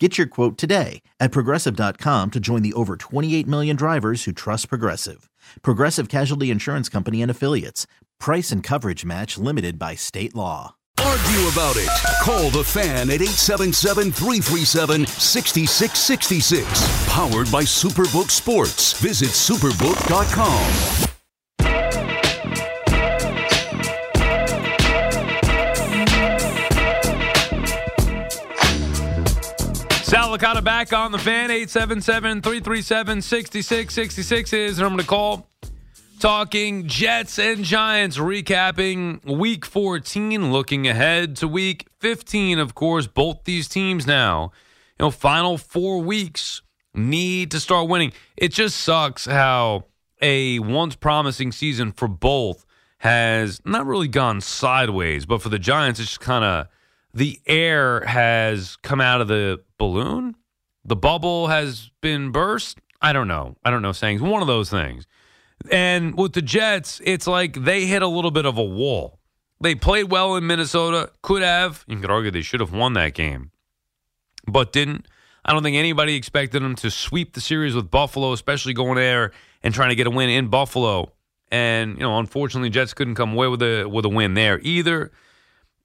Get your quote today at progressive.com to join the over 28 million drivers who trust Progressive. Progressive Casualty Insurance Company and Affiliates. Price and coverage match limited by state law. Argue about it. Call the fan at 877 337 6666. Powered by Superbook Sports. Visit superbook.com. Sal Licata back on the fan. 877 337 6666 is the number to call. Talking Jets and Giants, recapping week 14, looking ahead to week 15. Of course, both these teams now, you know, final four weeks need to start winning. It just sucks how a once promising season for both has not really gone sideways, but for the Giants, it's just kind of the air has come out of the balloon. The bubble has been burst. I don't know. I don't know saying one of those things. And with the Jets, it's like they hit a little bit of a wall. They played well in Minnesota, could have. You could argue they should have won that game, but didn't. I don't think anybody expected them to sweep the series with Buffalo, especially going there and trying to get a win in Buffalo. And you know, unfortunately, Jets couldn't come away with a with a win there either.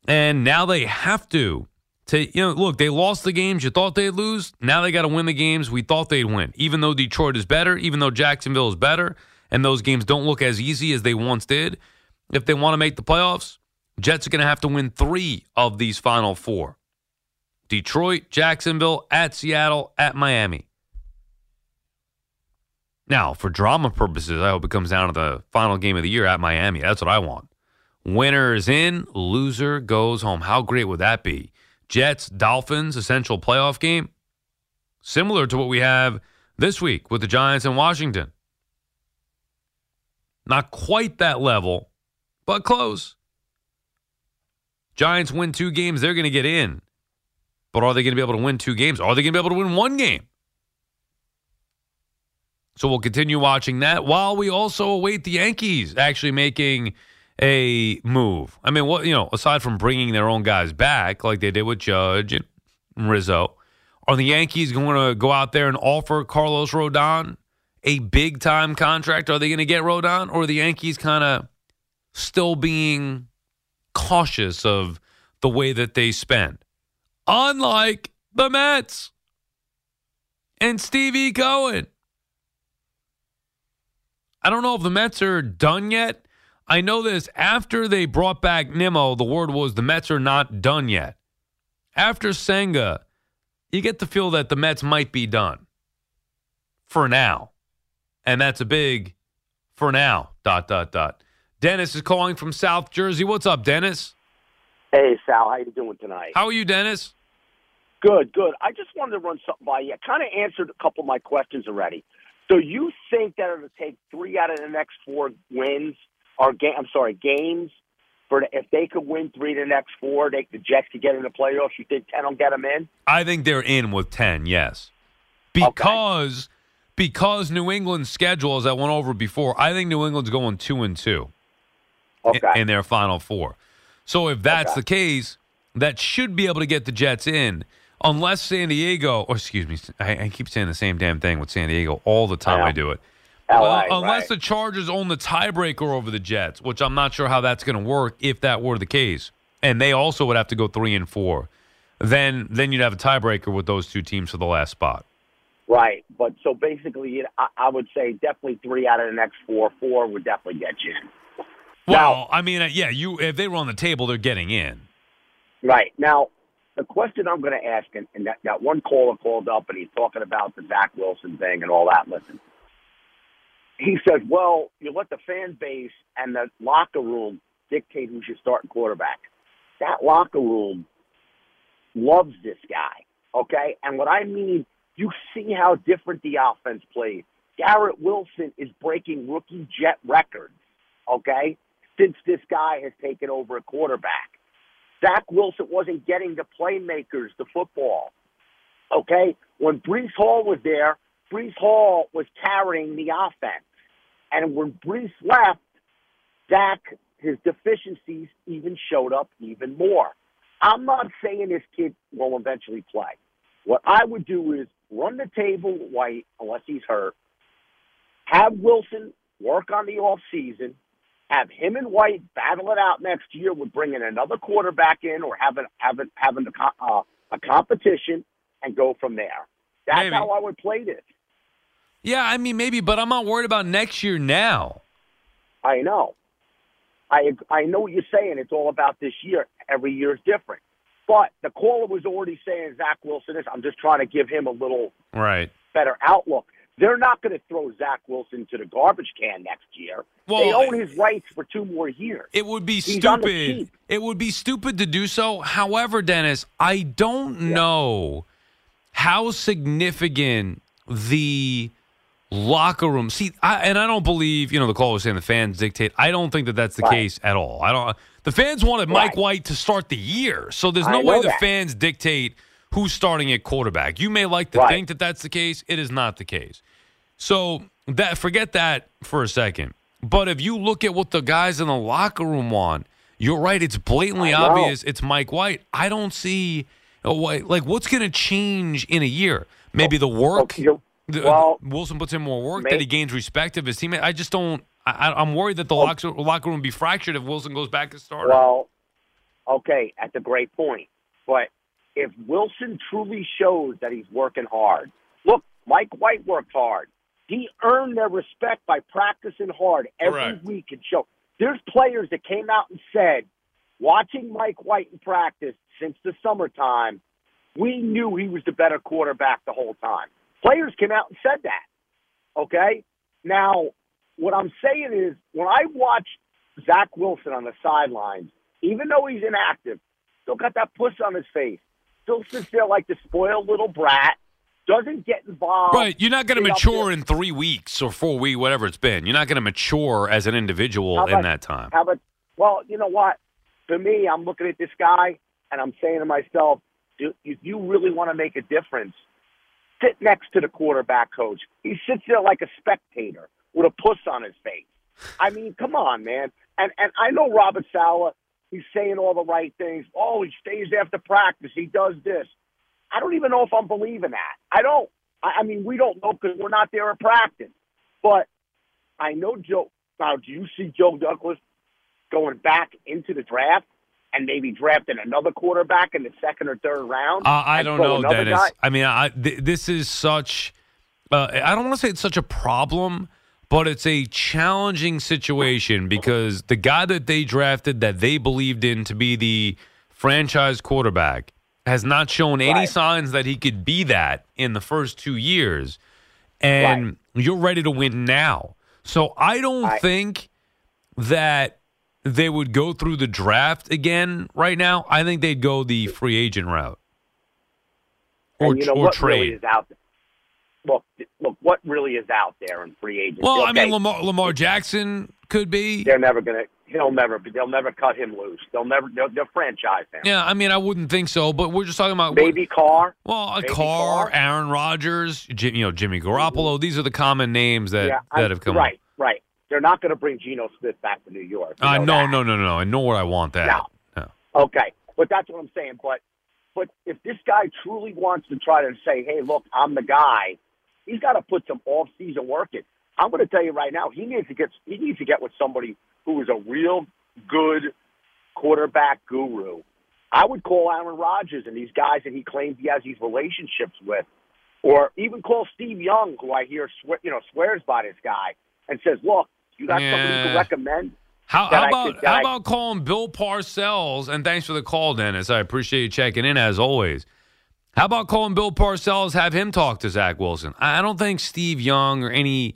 And now they have to. To you know, look, they lost the games you thought they'd lose. Now they got to win the games we thought they'd win. Even though Detroit is better, even though Jacksonville is better, and those games don't look as easy as they once did. If they want to make the playoffs, Jets are going to have to win three of these final four Detroit, Jacksonville, at Seattle, at Miami. Now, for drama purposes, I hope it comes down to the final game of the year at Miami. That's what I want. Winner is in, loser goes home. How great would that be? Jets, Dolphins, essential playoff game. Similar to what we have this week with the Giants and Washington. Not quite that level, but close. Giants win two games, they're going to get in. But are they going to be able to win two games? Are they going to be able to win one game? So we'll continue watching that while we also await the Yankees actually making a move. I mean, what you know, aside from bringing their own guys back like they did with Judge and Rizzo, are the Yankees going to go out there and offer Carlos Rodon a big time contract? Are they going to get Rodon, or are the Yankees kind of still being cautious of the way that they spend? Unlike the Mets and Stevie Cohen. I don't know if the Mets are done yet. I know this after they brought back Nimmo, the word was the Mets are not done yet. After Senga, you get the feel that the Mets might be done for now. And that's a big for now. Dot dot dot. Dennis is calling from South Jersey. What's up, Dennis? Hey Sal, how you doing tonight? How are you, Dennis? Good, good. I just wanted to run something by you. I kind of answered a couple of my questions already. So you think that it'll take three out of the next four wins or game? I'm sorry, games for the, if they could win three the next four, they the Jets could get in the playoffs. You think ten will get them in? I think they're in with ten. Yes, because okay. because New England's schedule, as I went over before, I think New England's going two and two. in- Okay. in, their final four. So if that's Okay. the case, that should be able to get the Jets in, unless San Diego, or excuse me, I, I keep saying the same damn thing with San Diego all the time. I. I do it. LA, Well, unless right. the Chargers own the tiebreaker over the Jets, which I'm not sure how that's going to work if that were the case, and they also would have to go three and four, then then you'd have a tiebreaker with those two teams for the last spot. Right, but so basically, I, I would say definitely three out of the next four. Four would definitely get you in. Well, I mean, uh, yeah, you if they were on the table, they're getting in. Right now, the question I'm going to ask, and, and that, that one caller called up and he's talking about the Zach Wilson thing and all that. Listen, he says, "Well, you let the fan base and the locker room dictate who should start quarterback." That locker room loves this guy, okay? And what I mean, you see how different the offense plays. Garrett Wilson is breaking rookie jet records, okay? Since this guy has taken over a quarterback. Zach Wilson wasn't getting the playmakers, the football. Okay? When Breece Hall was there, Breece Hall was carrying the offense. And when Breece left, Zach, his deficiencies even showed up even more. I'm not saying this kid will eventually play. What I would do is run the table with White, unless he's hurt, have Wilson work on the off season, have him and White battle it out next year with bringing another quarterback in or having having having a, uh, a competition and go from there. That's Maybe. how I would play this. Yeah, I mean maybe, but I'm not worried about next year now. I know. I I know what you're saying. It's all about this year. Every year is different. But the caller was already saying Zach Wilson is. I'm just trying to give him a little Right. better outlook. They're not going to throw Zach Wilson to the garbage can next year. Well, they own his rights for two more years. It would be He's stupid. It would be stupid to do so. However, Dennis, I don't know how significant the locker room. See, I, and I don't believe you know the call was saying the fans dictate. I don't think that that's the Right. case at all. I don't. The fans wanted Mike White to start the year, so there's no way the that. fans dictate who's starting at quarterback. You may like to Right. think that that's the case. It is not the case. So that forget that for a second. But if you look at what the guys in the locker room want, you're right. It's blatantly obvious. It's Mike White. I don't see oh, a like what's going to change in a year. Maybe the work. The- well, Wilson puts in more work may- that he gains respect of his teammate. I just don't. I, I'm worried that the oh. locker, locker room will be fractured if Wilson goes back as starter. Well, okay, that's a great point. But if Wilson truly shows that he's working hard, look, Mike White worked hard. He earned their respect by practicing hard every Correct. week and show. There's players that came out and said, watching Mike White in practice since the summertime, we knew he was the better quarterback the whole time. Players came out and said that. Okay? Now, what I'm saying is when I watch Zach Wilson on the sidelines, even though he's inactive, still got that puss on his face, still sits there like the spoiled little brat, doesn't get involved. Right, you're not going to mature in three weeks or four weeks, whatever it's been. You're not going to mature as an individual How in that time. How about, well, you know what? For me, I'm looking at this guy and I'm saying to myself, "Do- if you really want to make a difference, sit next to the quarterback coach. He sits there like a spectator with a puss on his face. I mean, come on, man. And and I know Robert Saleh, he's saying all the right things. Oh, he stays after practice. He does this. I don't even know if I'm believing that. I don't. I, I mean, we don't know because we're not there at practice. But I know Joe. Now, do you see Joe Douglas going back into the draft and maybe drafting another quarterback in the second or third round? Uh, I don't know, Dennis. guy? I mean, I, th- this is such. Uh, I don't want to say it's such a problem, but it's a challenging situation because the guy that they drafted that they believed in to be the franchise quarterback has not shown any Right. signs that he could be that in the first two years, and you're ready to win now. So I don't I- think that they would go through the draft again right now. I think they'd go the free agent route or, and you know or what trade. really is out there. Look, look, what really is out there in free agency? well, I mean, Lamar, Lamar Jackson could be. they're never gonna. He'll never. They'll never cut him loose. They'll never. They'll, they'll franchise him. Yeah, I mean, I wouldn't think so, but we're just talking about Baby Carr. Well, a Maybe car, Carr. Aaron Rodgers, Jim, you know, Jimmy Garoppolo. These are the common names that yeah, that have come right, up. right. They're not going to bring Geno Smith back to New York. Uh, no, that. no, no, no, no. Nor I want that. No. No. Okay, but that's what I'm saying. But but if this guy truly wants to try to say, hey, look, I'm the guy, he's got to put some off season work in. I'm going to tell you right now, he needs to get he needs to get with somebody who is a real good quarterback guru. I would call Aaron Rodgers and these guys that he claims he has these relationships with, or even call Steve Young, who I hear swe- you know swears by this guy and says, look, you got somebody you Yeah. can recommend. How, how about could- how I- about calling Bill Parcells? And thanks for the call, Dennis. I appreciate you checking in as always. How about calling Bill Parcells? Have him talk to Zach Wilson. I I don't think Steve Young or any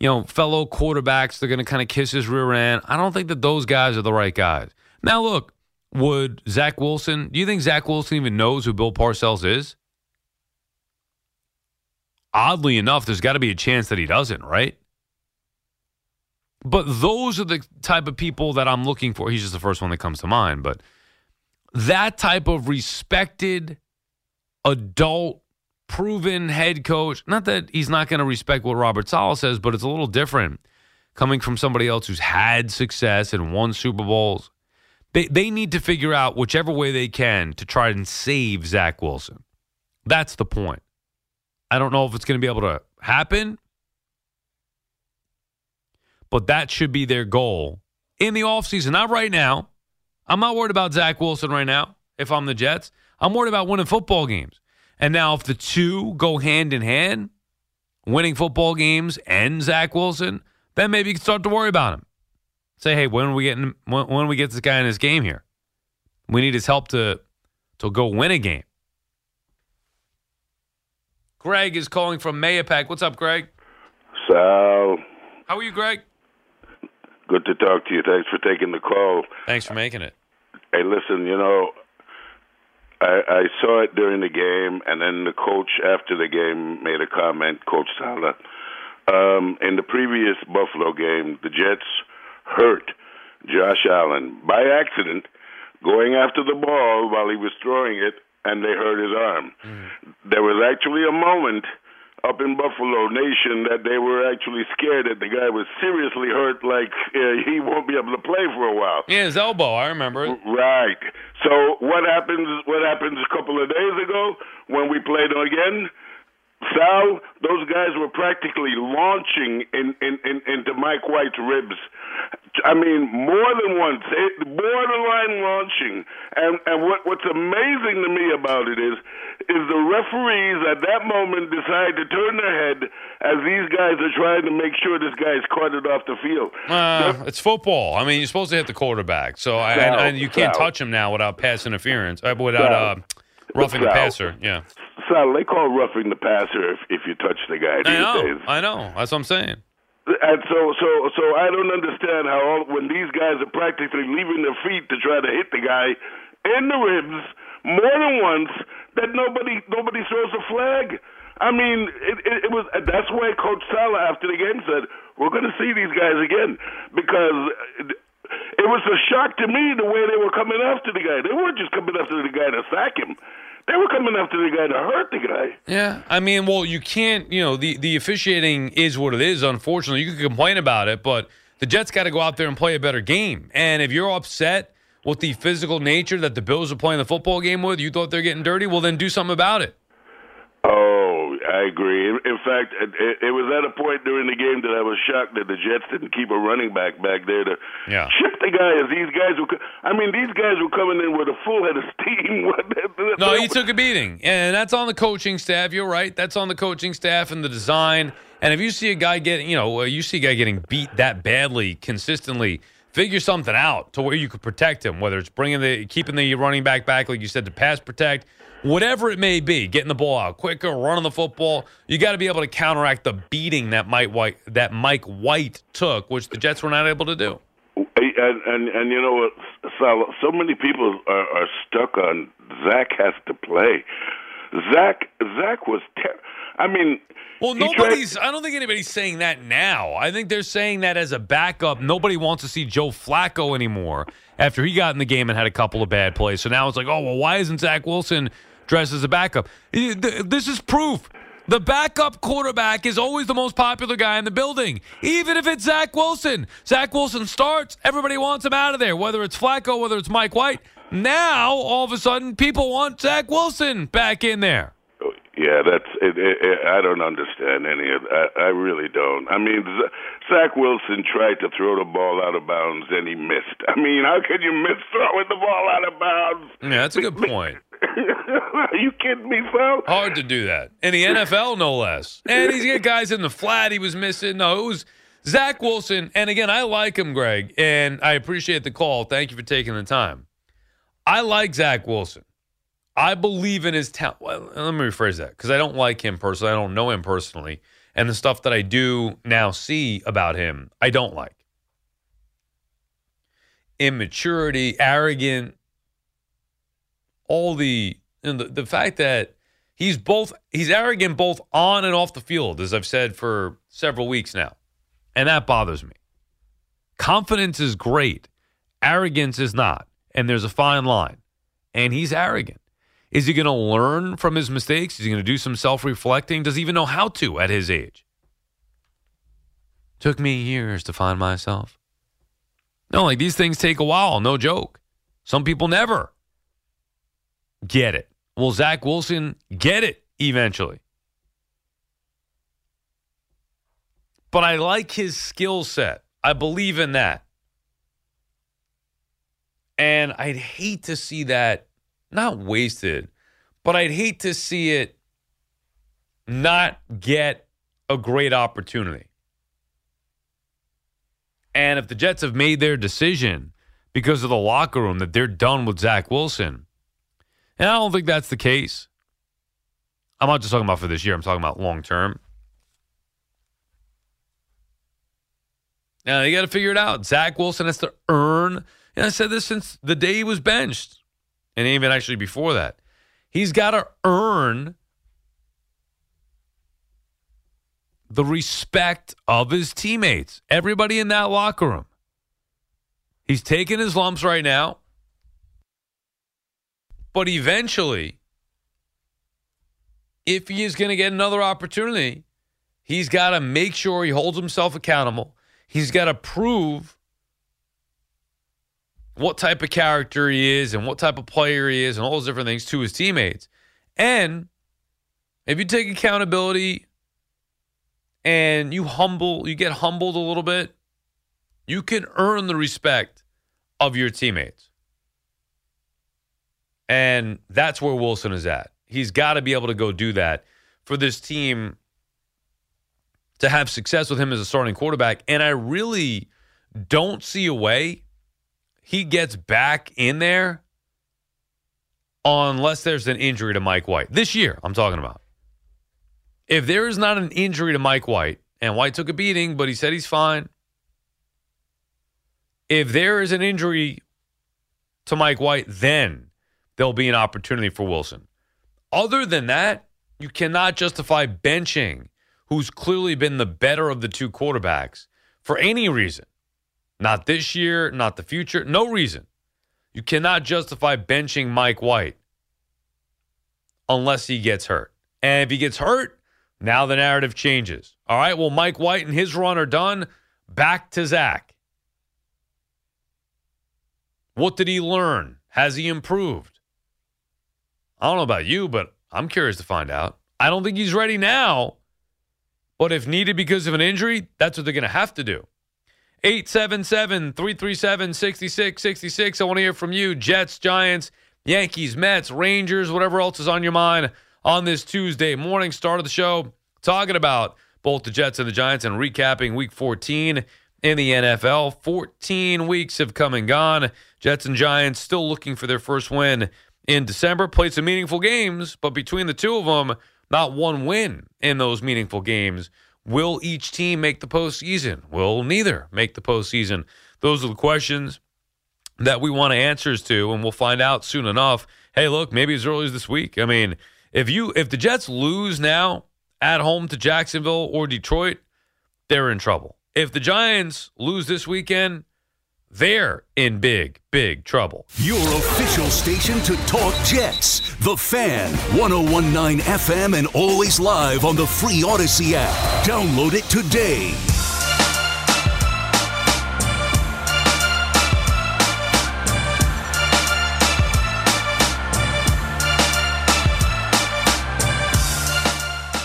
you know fellow quarterbacks they're going to kind of kiss his rear end. I don't think that those guys are the right guys. Now look, would Zach Wilson? Do you think Zach Wilson even knows who Bill Parcells is? Oddly enough, there's got to be a chance that he doesn't, right? But those are the type of people that I'm looking for. He's just the first one that comes to mind. But that type of respected, adult, proven head coach, not that he's not going to respect what Robert Saleh says, but it's a little different coming from somebody else who's had success and won Super Bowls. They, they need to figure out whichever way they can to try and save Zach Wilson. That's the point. I don't know if it's going to be able to happen, but that should be their goal in the offseason. Not right now. I'm not worried about Zach Wilson right now if I'm the Jets. I'm worried about winning football games. And now, if the two go hand in hand, winning football games and Zach Wilson, then maybe you can start to worry about him. Say, hey, when are we getting when, when we get this guy in his game here? We need his help to to go win a game. Greg is calling from Mahopac. What's up, Greg? So, How are you, Greg? Good to talk to you. Thanks for taking the call. Thanks for making it. Hey, listen, you know, I, I saw it during the game, and then the coach after the game made a comment, Coach Saleh. Um, in the previous Buffalo game, the Jets hurt Josh Allen by accident, going after the ball while he was throwing it, and they hurt his arm. There was actually a moment up in Buffalo Nation that they were actually scared that the guy was seriously hurt, like uh, he won't be able to play for a while. Yeah, his elbow. I remember. Right. So what happens? What happens a couple of days ago when we played again? Sal, those guys were practically launching in, in, in, into Mike White's ribs. I mean, more than once, eh, borderline launching. And and what what's amazing to me about it is is the referees at that moment decide to turn their head as these guys are trying to make sure this guy's carted off the field. Uh, it's football. I mean, you're supposed to hit the quarterback, so I, Sal, and, and you can't Sal. touch him now without pass interference, uh, without uh. Roughing the passer. Yeah, Sal, they call roughing the passer if, if you touch the guy I know. days. I know. That's what I'm saying. And so, so, so I don't understand how all, when these guys are practically leaving their feet to try to hit the guy in the ribs more than once, that nobody nobody throws a flag. I mean, it, it, it was that's why Coach Saleh after the game said we're going to see these guys again because it, it was a shock to me the way they were coming after the guy. They weren't just coming after the guy to sack him; they were coming after the guy to hurt the guy. Yeah, I mean, well, you can't. You know, the the officiating is what it is. Unfortunately, you can complain about it, but the Jets got to go out there and play a better game. And if you're upset with the physical nature that the Bills are playing the football game with, you thought they're getting dirty. Well, then do something about it. I agree. In fact, it, it- was at a point during the game that I was shocked that the Jets didn't keep a running back back there to Yeah. chip the guy. As these guys were, I mean, these guys were coming in with a full head of steam. No, he took a beating, and that's on the coaching staff. You're right. That's on the coaching staff and the design. And if you see a guy getting, you know, uh, you see a guy getting beat that badly consistently, figure something out to where you could protect him. Whether it's bringing the, keeping the running back back, like you said, to pass protect, whatever it may be, getting the ball out quicker, running the football. You got to be able to counteract the beating that Mike White that Mike White took, which the Jets were not able to do. And, and and you know what, Sal? So many people are, are stuck on Zach has to play. Zach Zach was. Ter- I mean, Well, he tried- nobody's. I don't think anybody's saying that now. I think they're saying that as a backup. Nobody wants to see Joe Flacco anymore after he got in the game and had a couple of bad plays. So now it's like, oh well, why isn't Zach Wilson dressed as a backup? This is proof. The backup quarterback is always the most popular guy in the building, even if it's Zach Wilson. Zach Wilson starts, everybody wants him out of there, whether it's Flacco, whether it's Mike White. Now, all of a sudden, people want Zach Wilson back in there. Yeah, that's. It, it, it, I don't understand any of that. I really don't. I mean, Z- Zach Wilson tried to throw the ball out of bounds and he missed. I mean, how can you miss throwing the ball out of bounds? Yeah, that's a good point. Are you kidding me, Phil? Hard to do that in the NFL, no less. And he's got guys in the flat he was missing. No, it was Zach Wilson. And again, I like him, Greg, and I appreciate the call. Thank you for taking the time. I like Zach Wilson. I believe in his talent. Well, let me rephrase that because I don't like him personally. I don't know him personally. And the stuff that I do now see about him, I don't like. Immaturity, arrogant, all the, you know, the the fact that he's both he's arrogant both on and off the field, as I've said for several weeks now. And that bothers me. Confidence is great. Arrogance is not. And there's a fine line. And he's arrogant. Is he going to learn from his mistakes? Is he going to do some self reflecting? Does he even know how to at his age? Took me years to find myself. No, like these things take a while, no joke. Some people never get it. Will Zach Wilson get it eventually? But I like his skill set. I believe in that. And I'd hate to see that not wasted, but I'd hate to see it not get a great opportunity. And if the Jets have made their decision because of the locker room that they're done with Zach Wilson, and I don't think that's the case. I'm not just talking about for this year, I'm talking about long term. Now, you got to figure it out. Zach Wilson has to earn, and I said this since the day he was benched and even actually before that. He's got to earn the respect of his teammates, everybody in that locker room. He's taking his lumps right now, but eventually, if he is going to get another opportunity, he's got to make sure he holds himself accountable. He's got to prove what type of character he is and what type of player he is and all those different things to his teammates. And if you take accountability and you humble, you get humbled a little bit, you can earn the respect of your teammates. And that's where Wilson is at. He's got to be able to go do that for this team to have success with him as a starting quarterback. And I really don't see a way he gets back in there unless there's an injury to Mike White. This year, I'm talking about. If there is not an injury to Mike White, and White took a beating, but he said he's fine. If there is an injury to Mike White, then there'll be an opportunity for Wilson. Other than that, you cannot justify benching who's clearly been the better of the two quarterbacks for any reason. Not this year, not the future. No reason. You cannot justify benching Mike White unless he gets hurt. And if he gets hurt, now the narrative changes. All right, well, Mike White and his run are done. Back to Zach. What did he learn? Has he improved? I don't know about you, but I'm curious to find out. I don't think he's ready now, but if needed because of an injury, that's what they're going to have to do. 877 337 6666. I want to hear from you. Jets, Giants, Yankees, Mets, Rangers, whatever else is on your mind on this Tuesday morning. Start of the show talking about both the Jets and the Giants and recapping week 14 in the NFL. 14 weeks have come and gone. Jets and Giants still looking for their first win in December. Played some meaningful games, but between the two of them, not one win in those meaningful games. Will each team make the postseason? Will neither make the postseason? Those are the questions that we want answers to, and we'll find out soon enough. Hey, look, maybe as early as this week. I mean, if you if the Jets lose now at home to Jacksonville or Detroit, they're in trouble. If the Giants lose this weekend, they're in big, big trouble. Your official station to talk Jets. The Fan, 1019 FM, and always live on the free Audacy app. Download it today.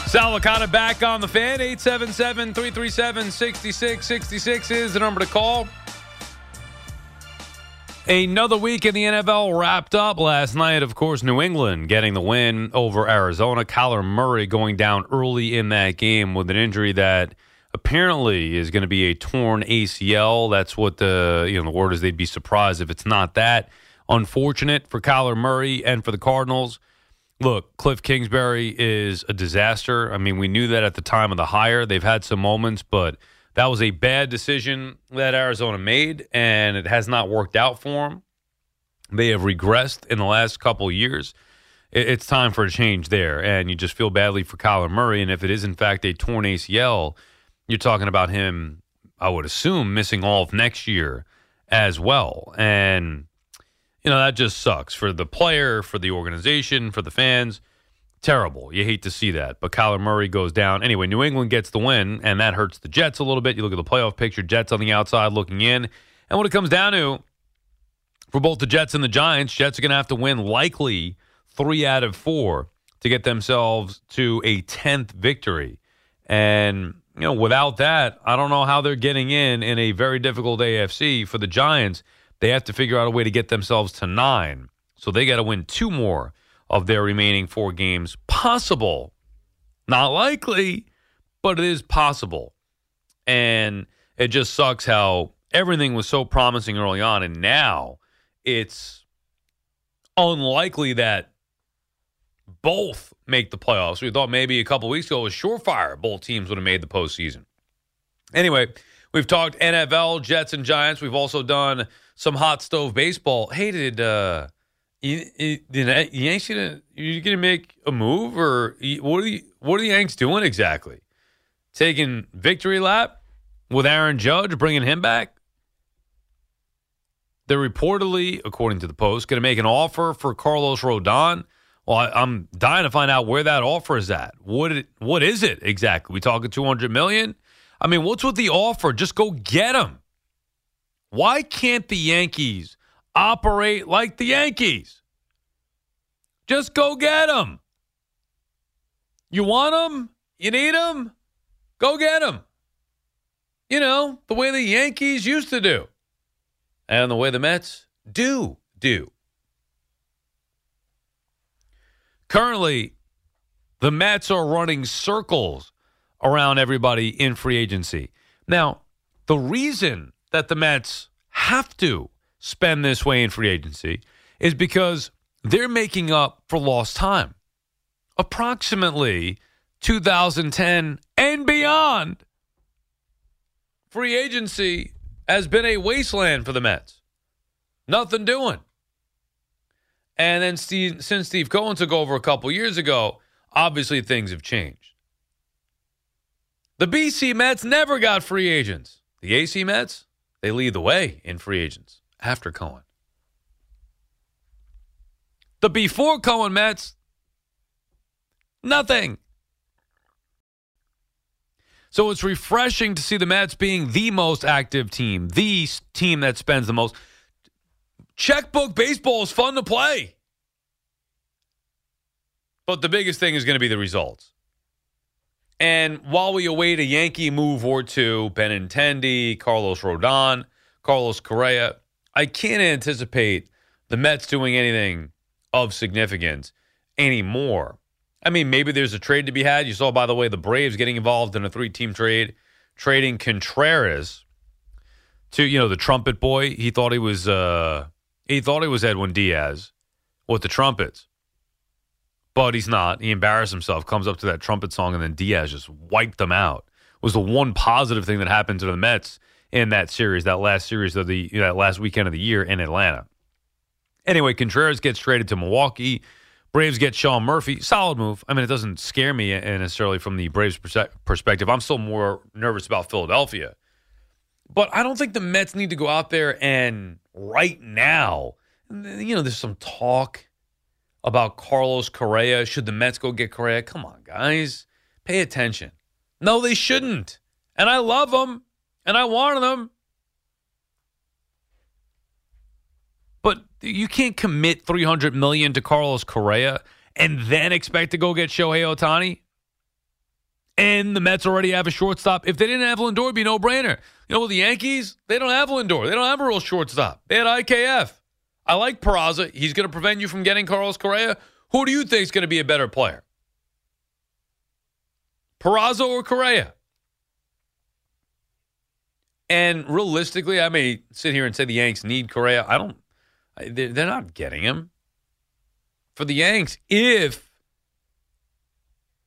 Sal Licata back on the fan. 877 337 6666 is the number to call. Another week in the NFL wrapped up last night. Of course, New England getting the win over Arizona. Kyler Murray going down early in that game with an injury that apparently is going to be a torn ACL. That's what the you know the word is. They'd be surprised if it's not that. Unfortunate for Kyler Murray and for the Cardinals. Look, Cliff Kingsbury is a disaster. I mean, we knew that at the time of the hire. They've had some moments, but that was a bad decision that Arizona made, and it has not worked out for them. They have regressed in the last couple years. It's time for a change there, and you just feel badly for Kyler Murray. And if it is in fact a torn ACL, you're talking about him. I would assume missing all of next year as well, and you know that just sucks for the player, for the organization, for the fans. Terrible. You hate to see that. But Kyler Murray goes down. Anyway, New England gets the win, and that hurts the Jets a little bit. You look at the playoff picture, Jets on the outside looking in. And what it comes down to for both the Jets and the Giants, Jets are going to have to win likely three out of four to get themselves to a 10th victory. And, you know, without that, I don't know how they're getting in in a very difficult AFC. For the Giants, they have to figure out a way to get themselves to nine. So they got to win two more of their remaining four games. Possible. Not likely, but it is possible. And it just sucks how everything was so promising early on, and now it's unlikely that both make the playoffs. We thought maybe a couple weeks ago it was surefire both teams would have made the postseason. Anyway, we've talked NFL, Jets, and Giants. We've also done some hot stove baseball. Hey, did uh, you, you, the Yanks gonna you gonna make a move or what are the what are the Yanks doing exactly? Taking victory lap with Aaron Judge, bringing him back. They're reportedly, according to the Post, going to make an offer for Carlos Rodon. Well, I, am dying to find out where that offer is at. What it, what is it exactly? We talking 200 million? I mean, what's with the offer? Just go get him. Why can't the Yankees operate like the Yankees? Just go get them. You want them? You need them? Go get them. You know, the way the Yankees used to do. And the way the Mets do do. Currently, the Mets are running circles around everybody in free agency. Now, the reason that the Mets have to spend this way in free agency is because they're making up for lost time. Approximately 2010 and beyond, free agency has been a wasteland for the Mets. Nothing doing. And then Steve, since Steve Cohen took over a couple years ago, obviously things have changed. The BC Mets never got free agents. The AC Mets, they lead the way in free agents after Cohen. The before Cohen Mets, nothing. So it's refreshing to see the Mets being the most active team, the team that spends the most. Checkbook baseball is fun to play. But the biggest thing is going to be the results. And while we await a Yankee move or two, Benintendi, Carlos Rodon, Carlos Correa, I can't anticipate the Mets doing anything of significance anymore. I mean, maybe there's a trade to be had. You saw, by the way, the Braves getting involved in a three team trade, trading Contreras to, you know, the trumpet boy. He thought he was uh he thought he was Edwin Diaz with the trumpets. But he's not. He embarrassed himself, comes up to that trumpet song, and then Diaz just wiped them out. It was the one positive thing that happened to the Mets in that series, that last series of the you know, that last weekend of the year in Atlanta. Anyway, Contreras gets traded to Milwaukee. Braves get Sean Murphy. Solid move. I mean, it doesn't scare me necessarily from the Braves perspective. I'm still more nervous about Philadelphia. But I don't think the Mets need to go out there and right now, you know, there's some talk about Carlos Correa. Should the Mets go get Correa? Come on, guys. Pay attention. No, they shouldn't. And I love them and I wanted them. But you can't commit 300 million to Carlos Correa and then expect to go get Shohei Ohtani. And the Mets already have a shortstop. If they didn't have Lindor, it'd be no brainer. You know, the Yankees, they don't have Lindor. They don't have a real shortstop. They had IKF. I like Peraza. He's going to prevent you from getting Carlos Correa. Who do you think is going to be a better player? Peraza or Correa? And realistically, I may sit here and say the Yanks need Correa. I don't. They're not getting him. For the Yanks, if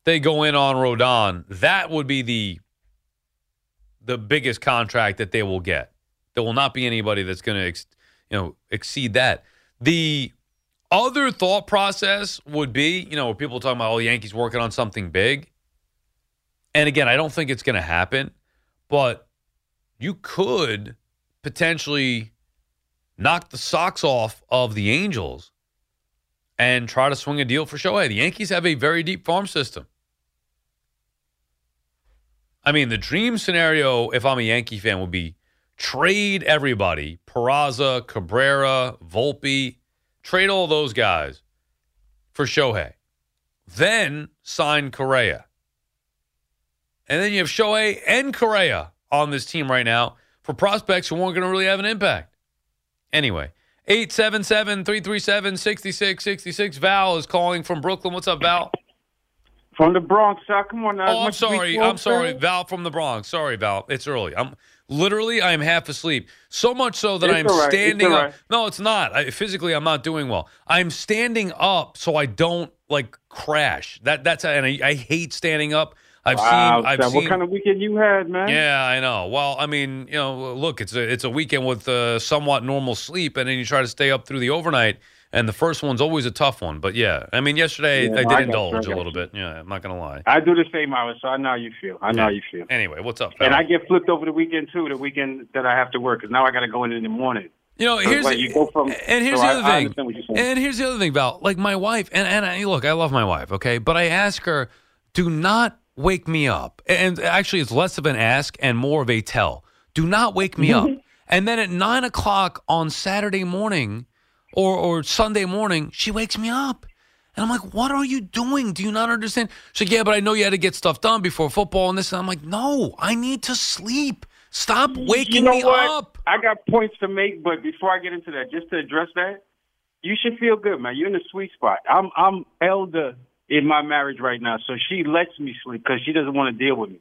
they go in on Rodon, that would be the the biggest contract that they will get. There will not be anybody that's going to, ex, you know, exceed that. The other thought process would be, you know, people talking about, oh, Yankees working on something big. And again, I don't think it's going to happen, but you could potentially knock the socks off of the Angels and try to swing a deal for Shohei. The Yankees have a very deep farm system. I mean, the dream scenario, if I'm a Yankee fan, would be trade everybody Peraza, Cabrera, Volpe, trade all those guys for Shohei. Then sign Correa. And then you have Shohei and Correa on this team right now for prospects who weren't going to really have an impact. Anyway, 877 337 6666. Val is calling from Brooklyn. What's up, Val? From the Bronx, sir. Come on now. Oh, I'm sorry. I'm sorry. Val from the Bronx. Sorry, Val. It's early. I'm literally I am half asleep. So much so that It's I'm right. standing all up. No, it's not. I, physically I'm not doing well. I'm standing up so I don't like crash. That that's and I, I hate standing up. I've Wow, seen I've seen what kind of weekend you had, man? Yeah, I know. Well, I mean, you know, look, it's a it's a weekend with uh, somewhat normal sleep, and then you try to stay up through the overnight, and the first one's always a tough one. But yeah, I mean, yesterday Yeah, I did I you, indulge I a little you. bit. Yeah, I'm not gonna lie. I do the same hours, so I know how you feel. I know how you feel. Anyway, what's up? And I get flipped over the weekend too. The weekend that I have to work because now I got to go in in the morning. You know, here's like, you go from- and here's so the I- other thing. understand what you're saying. and here's the other thing, Val. Like my wife, and and I, look, I love my wife, okay, but I ask her, do not wake me up. And actually, it's less of an ask and more of a tell. Do not wake me up. And then at nine o'clock on Saturday morning, or or Sunday morning, she wakes me up. And I'm like, what are you doing? Do you not understand? She's like, yeah, but I know you had to get stuff done before football and this. And I'm like, no, I need to sleep. Stop waking you know me what? up. I got points to make, but before I get into that, just to address that, you should feel good, man. You're in a sweet spot. I'm I'm elder in my marriage right now, so she lets me sleep because she doesn't want to deal with me.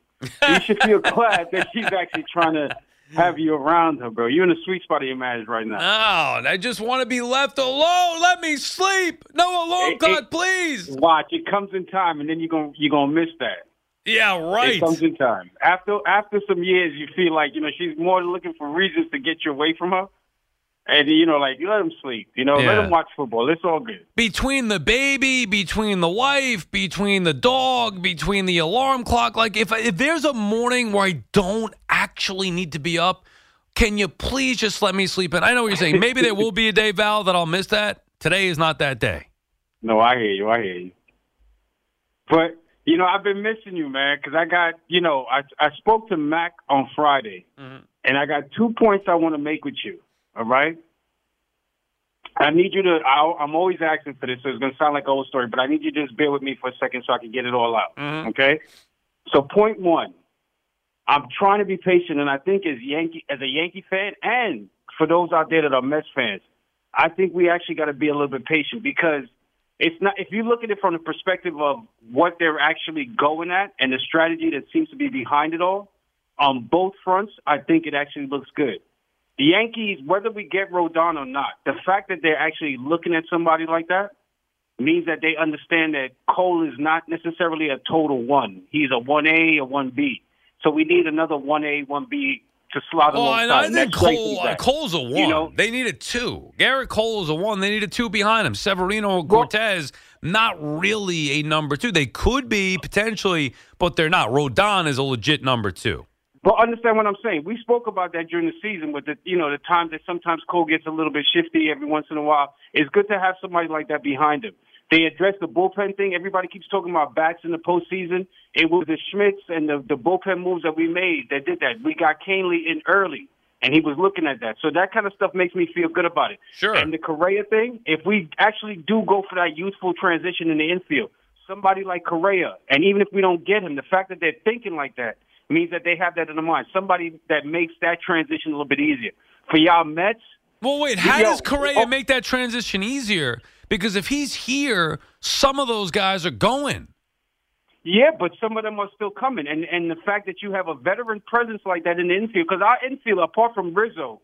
you should feel glad that she's actually trying to have you around her, bro. You're in a sweet spot of your marriage right now. No, I just want to be left alone. Let me sleep. No alarm It- clock, it- please. Watch, it comes in time, and then you're gonna you're gonna miss that. Yeah, right. It comes in time. After after some years, you feel like you know she's more looking for reasons to get you away from her, and you know, like you let him sleep. You know, let Yeah. him watch football. It's all good. Between the baby, between the wife, between the dog, between the alarm clock, like if if there's a morning where I don't actually need to be up, can you please just let me sleep in? I know what you're saying. Maybe there will be a day, Val, that I'll miss that. Today is not that day. No, I hear you. I hear you. But you know, I've been missing you, man, because I got you know I I spoke to Mac on Friday, mm-hmm. and I got two points I want to make with you. All right. I need you to. I, I'm always asking for this, so it's going to sound like an old story, but I need you to just bear with me for a second so I can get it all out. Mm-hmm. Okay. So point one, I'm trying to be patient, and I think as Yankee as a Yankee fan, and for those out there that are Mets fans, I think we actually got to be a little bit patient because it's not. If you look at it from the perspective of what they're actually going at and the strategy that seems to be behind it all, on both fronts, I think it actually looks good. The Yankees, whether we get Rodon or not, the fact that they're actually looking at somebody like that means that they understand that Cole is not necessarily a total one. He's a one A or one B. So we need another one A, one B to slot Oh, alongside. and I think Cole, feedback. Cole's a one. You know- they needed two. Gerrit Cole is a one. They need a two behind him. Severino Cortes, not really a number two. They could be potentially, but they're not. Rodon is a legit number two. But understand what I'm saying. We spoke about that during the season with the you know the times that sometimes Cole gets a little bit shifty every once in a while. It's good to have somebody like that behind him. They addressed the bullpen thing. Everybody keeps talking about bats in the postseason. It was the Schmitz and the, the bullpen moves that we made that did that. We got Kahnle in early, and he was looking at that. So that kind of stuff makes me feel good about it. Sure. And the Correa thing, if we actually do go for that youthful transition in the infield, somebody like Correa, and even if we don't get him, the fact that they're thinking like that means that they have that in the mind. Somebody that makes that transition a little bit easier. For y'all Mets, Well, wait. How Yo, does Correa oh. make that transition easier? Because if he's here, some of those guys are going. Yeah, but some of them are still coming, and and the fact that you have a veteran presence like that in the infield, because our infield, apart from Rizzo,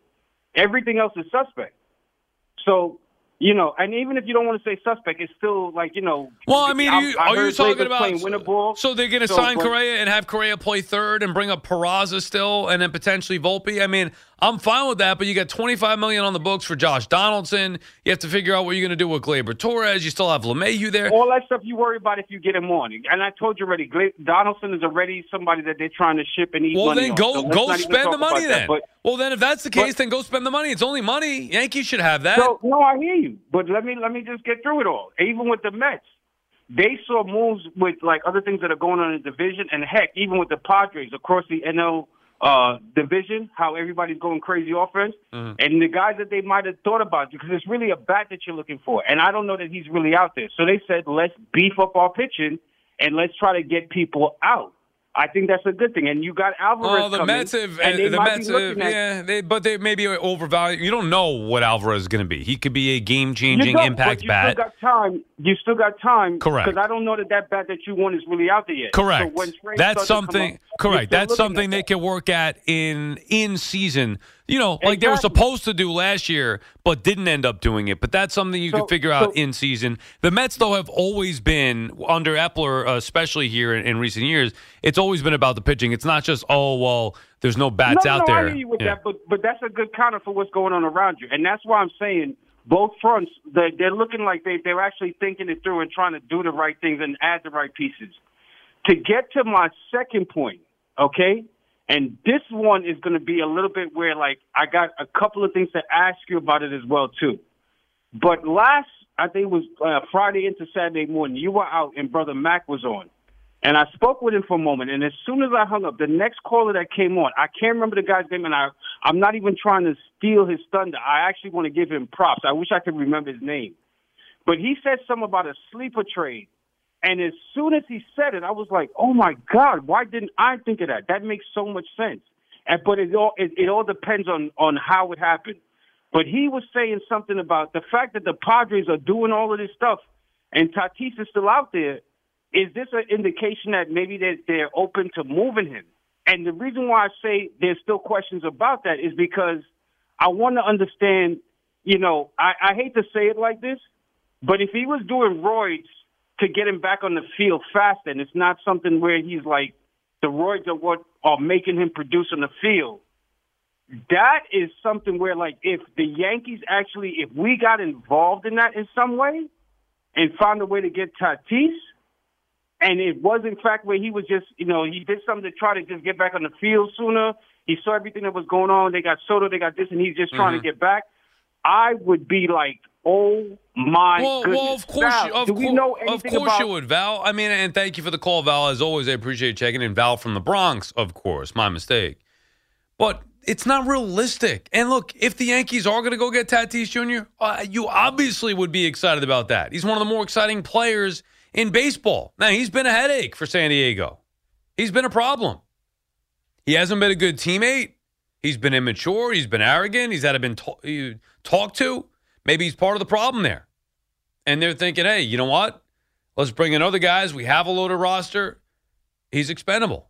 everything else is suspect. So you know, and even if you don't want to say suspect, it's still like you know. Well, I mean, are you, are you talking about playing winter ball? so they're going to So, sign but- Correa and have Correa play third and bring up Peraza still, and then potentially Volpe? I mean, I'm fine with that, but you got 25 million on the books for Josh Donaldson. You have to figure out what you're going to do with Gleyber Torres. You still have LeMahieu there. All that stuff you worry about if you get him on. And I told you already, Gla- Donaldson is already somebody that they're trying to ship and eat Well, money then on. go So go spend the money about that. then. But well, then if that's the case, but- then go spend the money. It's only money. Yankees should have that. So no, I hear you, but let me let me just get through it all. Even with the Mets, they saw moves with like other things that are going on in the division, and heck, even with the Padres across the NL uh, division, how everybody's going crazy offense, Mm-hmm. and the guys that they might have thought about because it's really a bat that you're looking for, and I don't know that he's really out there. So they said, let's beef up our pitching and let's try to get people out. I think that's a good thing, and you got Alvarez Well, the coming, Mets have, and they the might Mets be have, at yeah, they, but they maybe overvalue. You don't know what Alvarez is going to be. He could be a game-changing don't, impact you bat. Still got time. You still got time. Correct. Because I don't know that that bat that you want is really out there yet. Correct. So That's start to come something. up, correct. That's something they that. can work at in in season. You know, like they were supposed to do last year, but didn't end up doing it. But that's something you So- can figure out so- in season. The Mets, though, have always been under Eppler, uh, especially here in, in recent years. It's always been about the pitching. It's not just oh well, there's no bats no, out no, there. I hear you with Yeah. that, but but that's a good counter for what's going on around you, and that's why I'm saying both fronts they they're looking like they they're actually thinking it through and trying to do the right things and add the right pieces. To get to my second point, okay, and this one is going to be a little bit where like I got a couple of things to ask you about it as well too. But last, I think it was uh, Friday into Saturday morning, you were out and Brother Mac was on. And I spoke with him for a moment, and as soon as I hung up, the next caller that came on, I can't remember the guy's name, and I, I'm not even trying to steal his thunder. I actually want to give him props. I wish I could remember his name. But he said something about a sleeper trade. And as soon as he said it, I was like, oh my God, why didn't I think of that? That makes so much sense. And, but it all, it, it all depends on, on how it happened. But he was saying something about the fact that the Padres are doing all of this stuff and Tatis is still out there. Is this an indication that maybe they're, they're open to moving him? And the reason why I say there's still questions about that is because I want to understand, you know, I, I hate to say it like this, but if he was doing roids to get him back on the field fast, and it's not something where he's like, the roids are what are making him produce on the field. That is something where, like, if the Yankees actually, if we got involved in that in some way and found a way to get Tatis, and it was in fact where he was just, you know, he did something to try to just get back on the field sooner. He saw everything that was going on. They got Soto, they got this, and he's just trying Mm-hmm. to get back. I would be like, oh my Well, goodness. well, of course, Val, you, of, do we cour- know of course about? you would, Val. I mean, and thank you for the call, Val. As always, I appreciate checking in. Val from the Bronx, of course, my mistake. But it's not realistic. And look, if the Yankees are going to go get Tatis Jr., uh, you obviously would be excited about that. He's one of the more exciting players in baseball. Now, he's been a headache for San Diego. He's been a problem. He hasn't been a good teammate. He's been immature. He's been arrogant. He's had to been ta- talked to. Maybe he's part of the problem there. And they're thinking, hey, you know what? Let's bring in other guys. We have a loaded roster. He's expendable.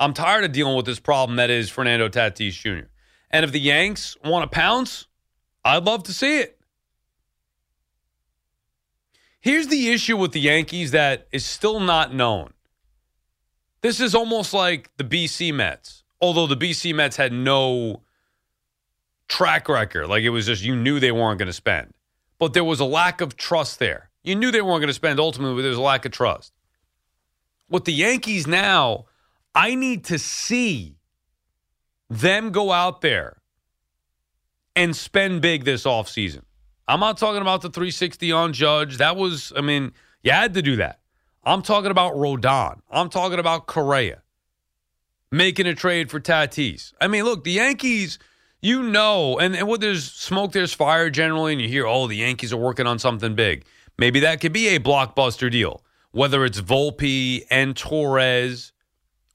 I'm tired of dealing with this problem that is Fernando Tatis Jr. And if the Yanks want to pounce, I'd love to see it. Here's the issue with the Yankees that is still not known. This is almost like the BC Mets, although the BC Mets had no track record. Like it was just, you knew they weren't going to spend. But there was a lack of trust there. You knew they weren't going to spend ultimately, but there was a lack of trust. With the Yankees now, I need to see them go out there and spend big this offseason. I'm not talking about the 360 on Judge. That was, I mean, you had to do that. I'm talking about Rodon. I'm talking about Correa making a trade for Tatis. I mean, look, the Yankees, you know, and, and when there's smoke, there's fire generally, and you hear, oh, the Yankees are working on something big. Maybe that could be a blockbuster deal, whether it's Volpe and Torres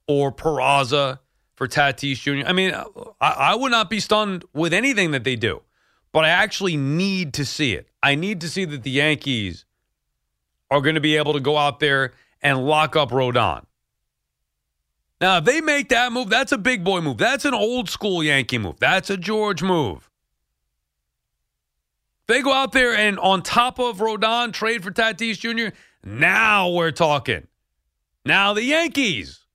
or Peraza for Tatis Jr. I mean, I, I would not be stunned with anything that they do, but I actually need to see it. I need to see that the Yankees are going to be able to go out there and lock up Rodon. Now, if they make that move, that's a big boy move. That's an old school Yankee move. That's a George move. They go out there and on top of Rodon, trade for Tatis Jr., now we're talking. Now the Yankees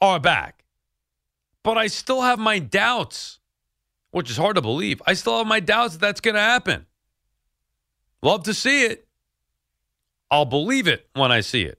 are back. But I still have my doubts, which is hard to believe. I still have my doubts that that's going to happen. Love to see it. I'll believe it when I see it.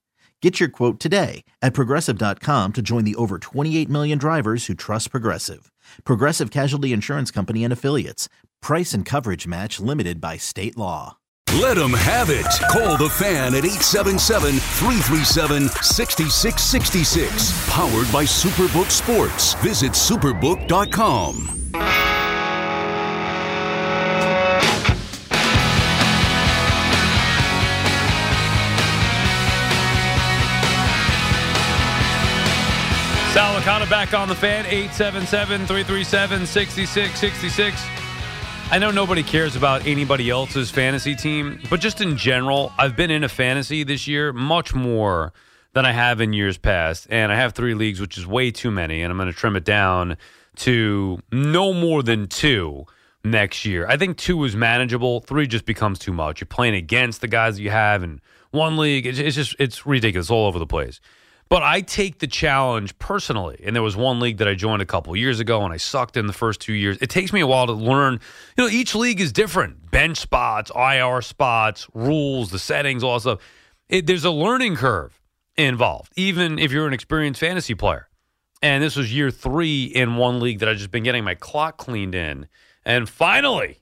Get your quote today at progressive.com to join the over 28 million drivers who trust Progressive. Progressive Casualty Insurance Company and Affiliates. Price and coverage match limited by state law. Let them have it. Call the fan at 877 337 6666. Powered by Superbook Sports. Visit superbook.com. Licata back on the fan, 877-337-6666. I know nobody cares about anybody else's fantasy team, but just in general, I've been in a fantasy this year much more than I have in years past. And I have three leagues, which is way too many, and I'm going to trim it down to no more than two next year. I think two is manageable. Three just becomes too much. You're playing against the guys that you have in one league. It's just, it's ridiculous all over the place. But I take the challenge personally. And there was one league that I joined a couple years ago and I sucked in the first two years. It takes me a while to learn. You know, each league is different bench spots, IR spots, rules, the settings, all that stuff. It, there's a learning curve involved, even if you're an experienced fantasy player. And this was year three in one league that I've just been getting my clock cleaned in. And finally,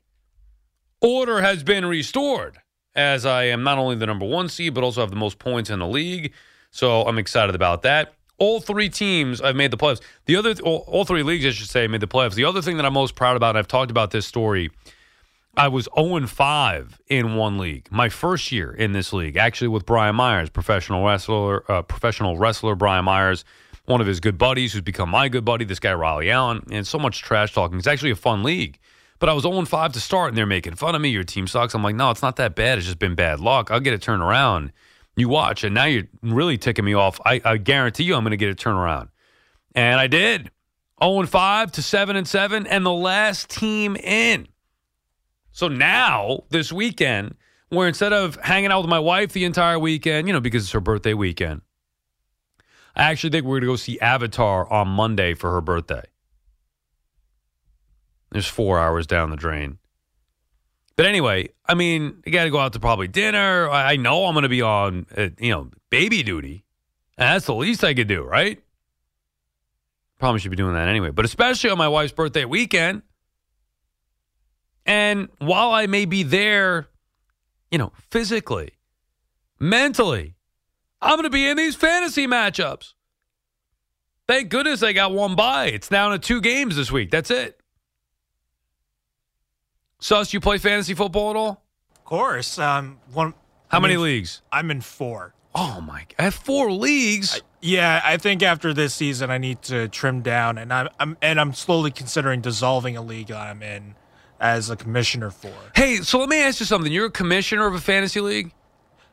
order has been restored as I am not only the number one seed, but also have the most points in the league. So I'm excited about that. All three teams I've made the playoffs. The other, all, all three leagues, I should say, made the playoffs. The other thing that I'm most proud about, and I've talked about this story, I was 0 5 in one league. My first year in this league, actually with Brian Myers, professional wrestler, uh, professional wrestler Brian Myers, one of his good buddies who's become my good buddy, this guy Riley Allen, and so much trash talking. It's actually a fun league. But I was 0 5 to start, and they're making fun of me. Your team sucks. I'm like, no, it's not that bad. It's just been bad luck. I'll get it turned around. You watch, and now you're really ticking me off. I, I guarantee you I'm going to get a turnaround. And I did. 0 and 5 to 7 and 7, and the last team in. So now, this weekend, where instead of hanging out with my wife the entire weekend, you know, because it's her birthday weekend, I actually think we're going to go see Avatar on Monday for her birthday. There's four hours down the drain. But anyway, I mean, you got to go out to probably dinner. I know I'm going to be on, uh, you know, baby duty. And that's the least I could do, right? Probably should be doing that anyway. But especially on my wife's birthday weekend. And while I may be there, you know, physically, mentally, I'm going to be in these fantasy matchups. Thank goodness I got one by. It's down to two games this week. That's it. Sus, do you play fantasy football at all? Of course. Um, one. How I many mean, leagues? I'm in four. Oh my! I have four leagues. Yeah, I think after this season, I need to trim down, and I'm, I'm and I'm slowly considering dissolving a league that I'm in as a commissioner for. hey, so let me ask you something. You're a commissioner of a fantasy league.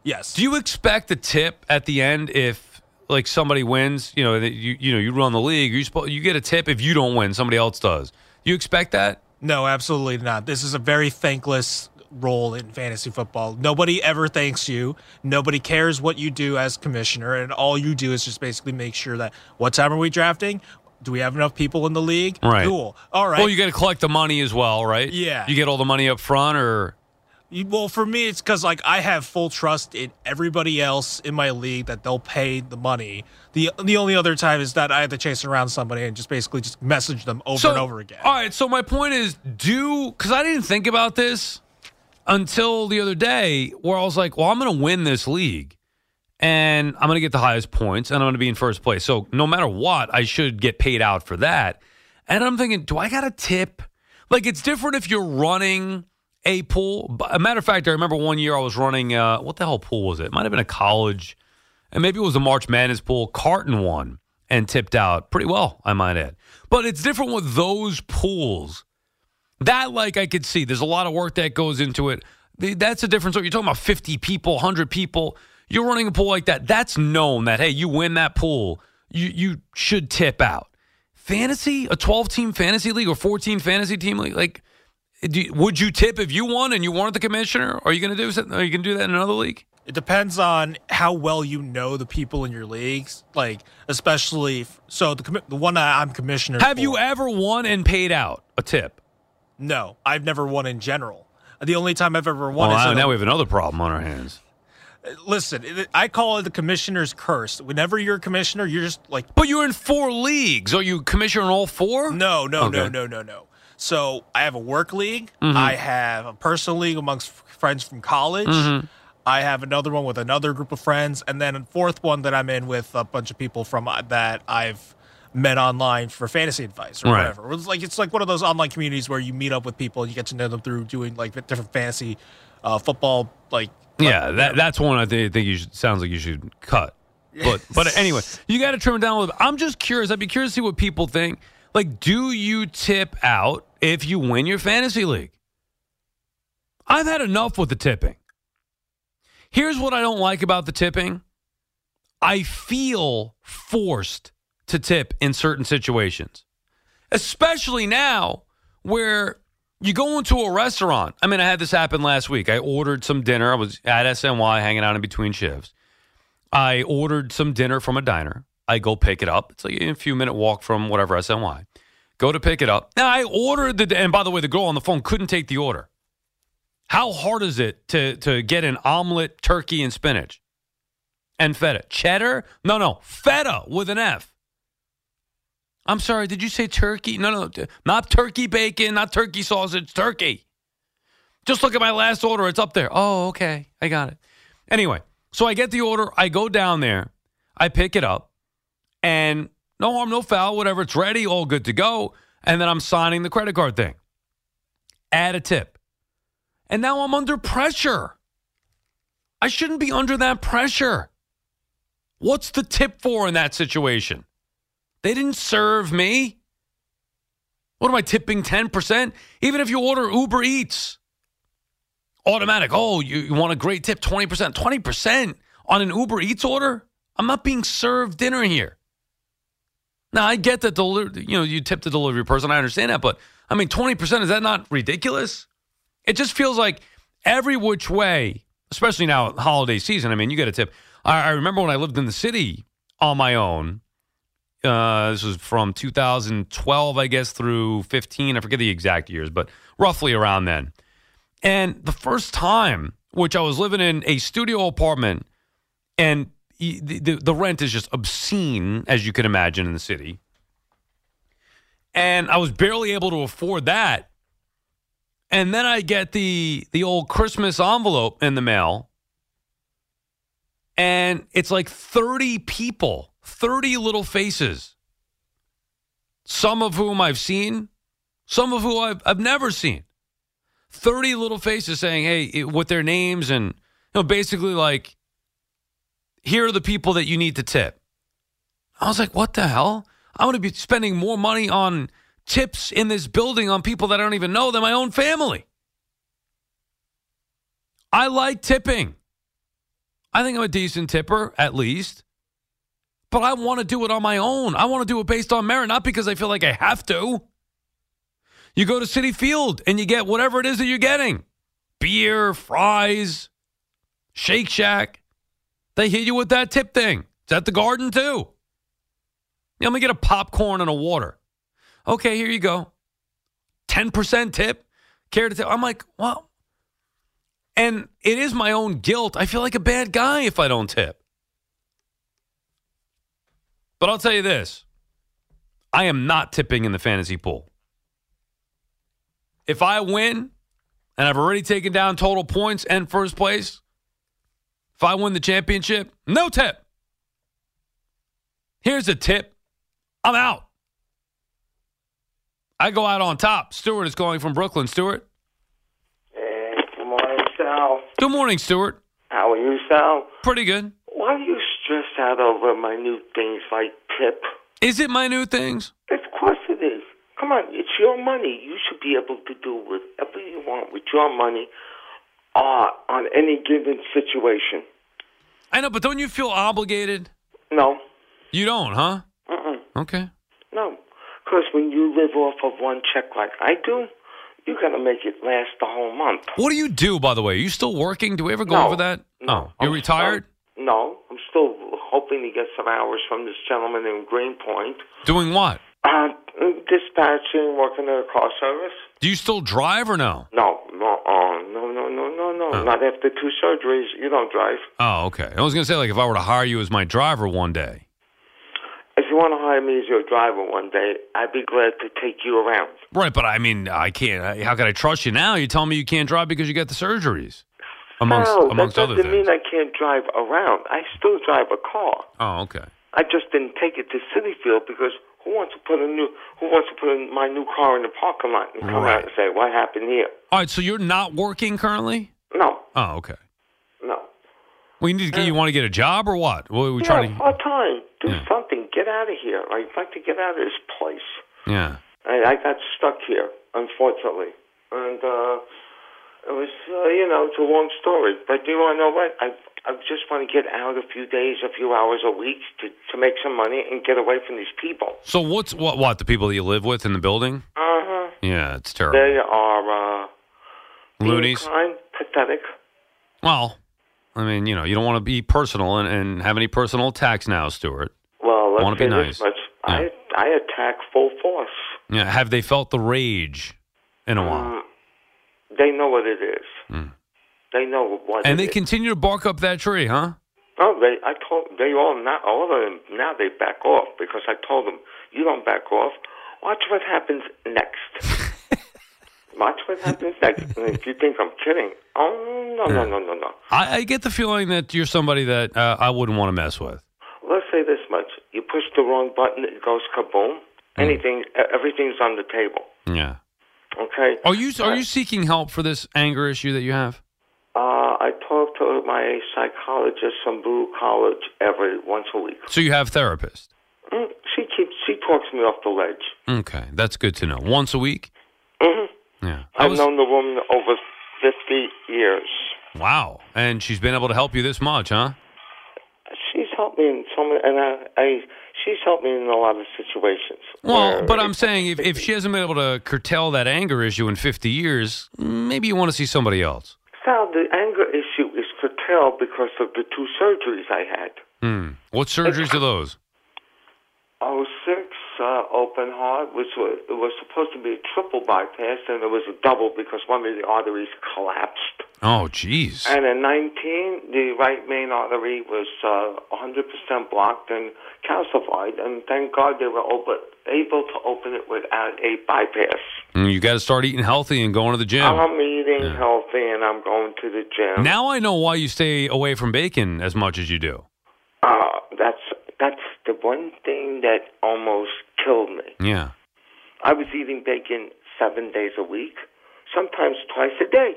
Yes. Do you expect a tip at the end if like somebody wins? You know, you you know you run the league. You supposed you get a tip if you don't win. Somebody else does. You expect that? No, absolutely not. This is a very thankless role in fantasy football. Nobody ever thanks you. Nobody cares what you do as commissioner, and all you do is just basically make sure that what time are we drafting? Do we have enough people in the league? Right. Cool. All right. Well, you got to collect the money as well, right? Yeah. You get all the money up front, or Well, for me, it's because like I have full trust in everybody else in my league that they'll pay the money. the The only other time is that I have to chase around somebody and just basically just message them over So- and over again. All right. So my point is, do because I didn't think about this until the other day, where I was like, well, I'm going to win this league, and I'm going to get the highest points, and I'm going to be in first place. So no matter what, I should get paid out for that. And I'm thinking, do I got a tip? Like it's different if you're running a pool. A matter of fact, I remember one year I was running. Uh, what the hell pool was it? it might have been a college, and maybe it was a March Madness pool. Carton won and tipped out pretty well, I might add. But it's different with those pools. That, like, I could see. There's a lot of work that goes into it. That's a difference. You're talking about 50 people, 100 people. You're running a pool like that. That's known that, hey, you win that pool, you, you should tip out. Fantasy, a 12 team fantasy league or 14 fantasy team league, like, do would you tip if you won and you weren't the commissioner? Are you going to do something? Are you going to do that in another league? It depends on how well you know the people in your leagues, like especially f- so the the one that I'm commissioner. Have you ever won and paid out a tip? No, I've never won in general. The only time I've ever won Well, is now in a- now we have another problem on our hands. Uh, listen. I call it the commissioner's curse. Whenever you're a commissioner, you're just like But you're in four leagues. Are you commissioner in all four? no, no, no, no, no, no. So I have a work league. Mm-hmm. I have a personal league amongst friends from college. Mm-hmm. I have another one with another group of friends, and then a fourth one that I'm in with a bunch of people from uh, that I've met online for fantasy advice or Right. whatever. It's like it's like one of those online communities where you meet up with people and you get to know them through doing like different fantasy uh, football like Yeah, that, that's one I think, think you should, sounds like you should cut. But but anyway, you got to trim it down a little bit. I'm just curious. I'd be curious to see what people think. Like, do you tip out if you win your fantasy league? I've had enough with the tipping. Here's what I don't like about the tipping. I feel forced to tip in certain situations, especially now where you go into a restaurant. I mean, I had this happen last week. I ordered some dinner. I was at SNY hanging out in between shifts. I ordered some dinner from a diner. I go pick it up. It's like a few minute walk from whatever SNY. Go to pick it up. Now I ordered the and by the way, the girl on the phone couldn't take the order. How hard is it to to get an omelet, turkey, and spinach? And feta. Cheddar? No, no. Feta with an F. I'm sorry, did you say turkey? No, no, t- not turkey bacon, not turkey sausage, turkey. Just look at my last order. It's up there. Oh, okay. I got it. Anyway, so I get the order. I go down there. I pick it up. And no harm, no foul, whatever. It's ready, all good to go. And then I'm signing the credit card thing. Add a tip. And now I'm under pressure. I shouldn't be under that pressure. What's the tip for in that situation? They didn't serve me. What am I tipping 10%? Even if you order Uber Eats, automatic. Oh, you, you want a great tip, 20%. 20% on an Uber Eats order? I'm not being served dinner here. Now, I get that deli- you know, you tip the delivery person. I understand that, but I mean, 20%, is that not ridiculous? It just feels like every which way, especially now holiday season. I mean, you get a tip. I, I remember when I lived in the city on my own. Uh, this was from 2012, I guess, through 15. I forget the exact years, but roughly around then. And the first time, which I was living in a studio apartment, and the, the, the rent is just obscene, as you can imagine, in the city. And I was barely able to afford that. And then I get the the old Christmas envelope in the mail. And it's like 30 people, 30 little faces. Some of whom I've seen, some of whom I've, I've never seen. 30 little faces saying, hey, it- with their names and, you know, basically like, here are the people that you need to tip. I was like, what the hell? I'm going to be spending more money on tips in this building on people that I don't even know than my own family. I like tipping. I think I'm a decent tipper, at least. But I want to do it on my own. I want to do it based on merit, not because I feel like I have to. You go to Citi Field and you get whatever it is that you're getting beer, fries, Shake Shack. They hit you with that tip thing. It's at the garden too. Let me get a popcorn and a water. Okay, here you go. 10% tip. Care to tip. I'm like, well, and it is my own guilt. I feel like a bad guy if I don't tip. But I'll tell you this I am not tipping in the fantasy pool. If I win and I've already taken down total points and first place, if I win the championship, no tip. Here's a tip I'm out. I go out on top. Stewart is calling from Brooklyn. Stewart. Hey, good morning, Sal. Good morning, Stewart. How are you, Sal? Pretty good. Why are you stressed out over minute things like tip? Is it my new things? Of course it is. Come on, it's your money. You should be able to do whatever you want with your money uh, on any given situation. I know, but don't you feel obligated? No. You don't, huh? Uh-uh. Okay. No. Because when you live off of one check like I do, you got to make it last the whole month. What do you do, by the way? Are you still working? Do we ever go No. over that? No. Oh, you're I'm- retired? No, I'm still hoping to get some hours from this gentleman in Greenpoint. Doing what? Uh, dispatching, working at a car service. Do you still drive or no? No, no, uh, no, no, no, no, no. Oh. Not after two surgeries. You don't drive. Oh, okay. I was going to say, like, if I were to hire you as my driver one day. If you want to hire me as your driver one day, I'd be glad to take you around. Right, but I mean, I can't. How can I trust you now? You tell me you can't drive because you got the surgeries, amongst no, amongst that doesn't mean I can't drive around. I still drive a car. Oh, okay. I just didn't take it to Citi Field because who wants to put a new who wants to put in my new car in the parking lot and come Right. out and say what happened here? All right, so you're not working currently? No, Oh, okay. no. Well, you need to get, you want to get a job or what? What are we yeah, trying to? part time. Do Yeah. something. Get out of here. I'd like to get out of this place. Yeah. I, I got stuck here, unfortunately, and uh, it was, uh, you know, it's a long story. But do you want to know what? I I just want to get out a few days, a few hours a week to to make some money and get away from these people. So what's what? What the people that you live with in the building? Uh huh. Yeah, it's terrible. They are uh, Loonies. kind, pathetic. Well, I mean, you know, you don't want to be personal and, and have any personal attacks now, Stuart. Well, let's wanna be nice. this much: Yeah. I I attack full force. Yeah, have they felt the rage in a while? Um, they know what it is. Mm. They know what. And they is. continue to bark up that tree, huh? Oh, they. I told they all now. All of them now they back off because I told them you don't back off. Watch what happens next. Watch what happens next. And if you think I'm kidding, oh no no no no no. I, I get the feeling that you're somebody that uh, I wouldn't want to mess with. Let's say this much: you push the wrong button, it goes kaboom. Anything, e- everything's on the table. Yeah. Okay. Are you are you seeking help for this anger issue that you have? Uh, I talk to my psychologist from Blue College every once a week. So you have therapist. Mm, she keeps she talks me off the ledge. Okay, that's good to know. Once a week. hmm Yeah. I've was- known the woman over fifty years. wow, and she's been able to help you this much, huh? She's helped me in so many, and I, I she's helped me in a lot of situations. Well, but I'm saying if, if she hasn't been able to curtail that anger issue in 50 years, maybe you want to see somebody else. Sal, the anger because of the two surgeries I had. Hmm. What surgeries are those? Oh six uh, open heart, which was it was supposed to be a triple bypass, and it was a double because one of the arteries collapsed. Oh, jeez. And in 19, the right main artery was uh, 100% blocked and calcified, and thank God they were open, able to open it without a bypass. Mm, You got to start eating healthy and going to the gym. I'm eating Yeah. healthy and I'm going to the gym. Now I know why you stay away from bacon as much as you do. uh, that's that's the one thing that almost killed me. Yeah. I was eating bacon seven days a week, sometimes twice a day.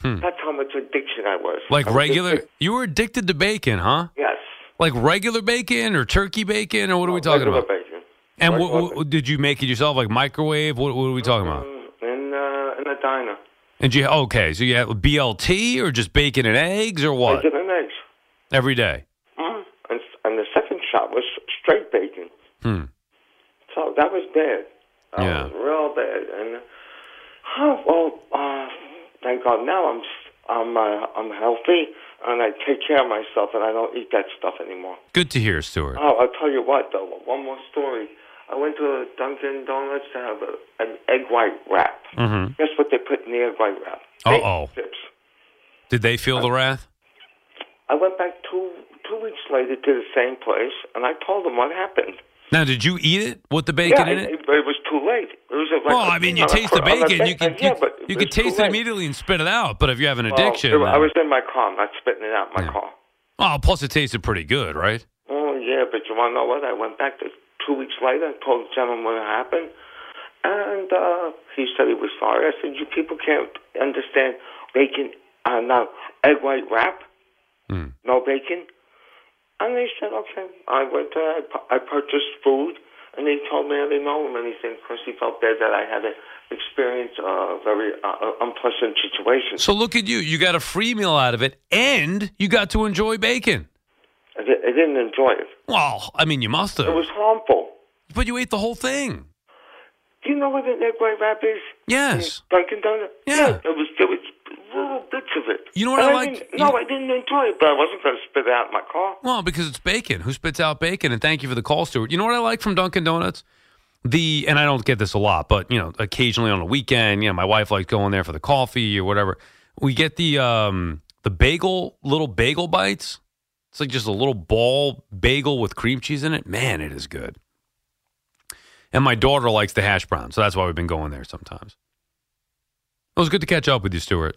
Hmm. That's how much addiction I was. Like I was regular, addicted- you were addicted to bacon, huh? Yes. Like regular bacon or turkey bacon, or what are we talking Regular about? bacon. And what, Regular what, did you make it yourself, like microwave? What, what are we talking about? In uh, in a diner. And you okay? So you had BLT or just bacon and eggs or what? Bacon and eggs. Every day. Mm. And, and the second shot was straight bacon. Hmm. So that was bad. That Yeah. was real bad. And oh well, uh, thank God now I'm I'm uh, I'm healthy and I take care of myself and I don't eat that stuff anymore. Good to hear, Stuart. Oh, I'll tell you what though. One more story. I went to Dunkin' Donuts to have a, an egg white wrap. Mm-hmm. Guess what they put in the egg white wrap? Uh oh. Chips. Did they feel the wrath? I went back two two weeks later to the same place and I told them what happened. Now, did you eat it with the bacon yeah, in it? But it was too late. It was like Well, I mean, you taste the bacon, you can yeah, you, you can taste it immediately and spit it out. But if you have an addiction, it- I was in my car, not spitting it out in my car. oh, plus it tasted pretty good, right? Oh yeah, but you want to know what? I went back to two weeks later and told the gentleman what happened, and uh, he said he was sorry. I said, "You people can't understand bacon, uh, no egg white wrap, Hmm. no bacon." And they said, "Okay." I went. To, I pu- I purchased food, and he told me I didn't owe him anything because he felt bad that I had to experience a very uh, unpleasant situation. So look at you. You got a free meal out of it, and you got to enjoy bacon. I, di- I didn't enjoy it. Well, I mean, you must have. It was harmful. But you ate the whole thing. Do you know what an egg white wrap is? Yes. Dunkin' Donuts. Yeah. It was there was little bits of it. You know what And I like? No, I didn't enjoy it, but I wasn't going to spit it out in my car. Well, because it's bacon. Who spits out bacon? And thank you for the call, Stuart. You know what I like from Dunkin' Donuts? The and I don't get this a lot, but you know, occasionally on a weekend, you know, my wife likes going there for the coffee or whatever. We get the um the bagel little bagel bites. It's like just a little ball bagel with cream cheese in it. Man, it is good. And my daughter likes the hash brown, so that's why we've been going there sometimes. It was good to catch up with you, Stuart.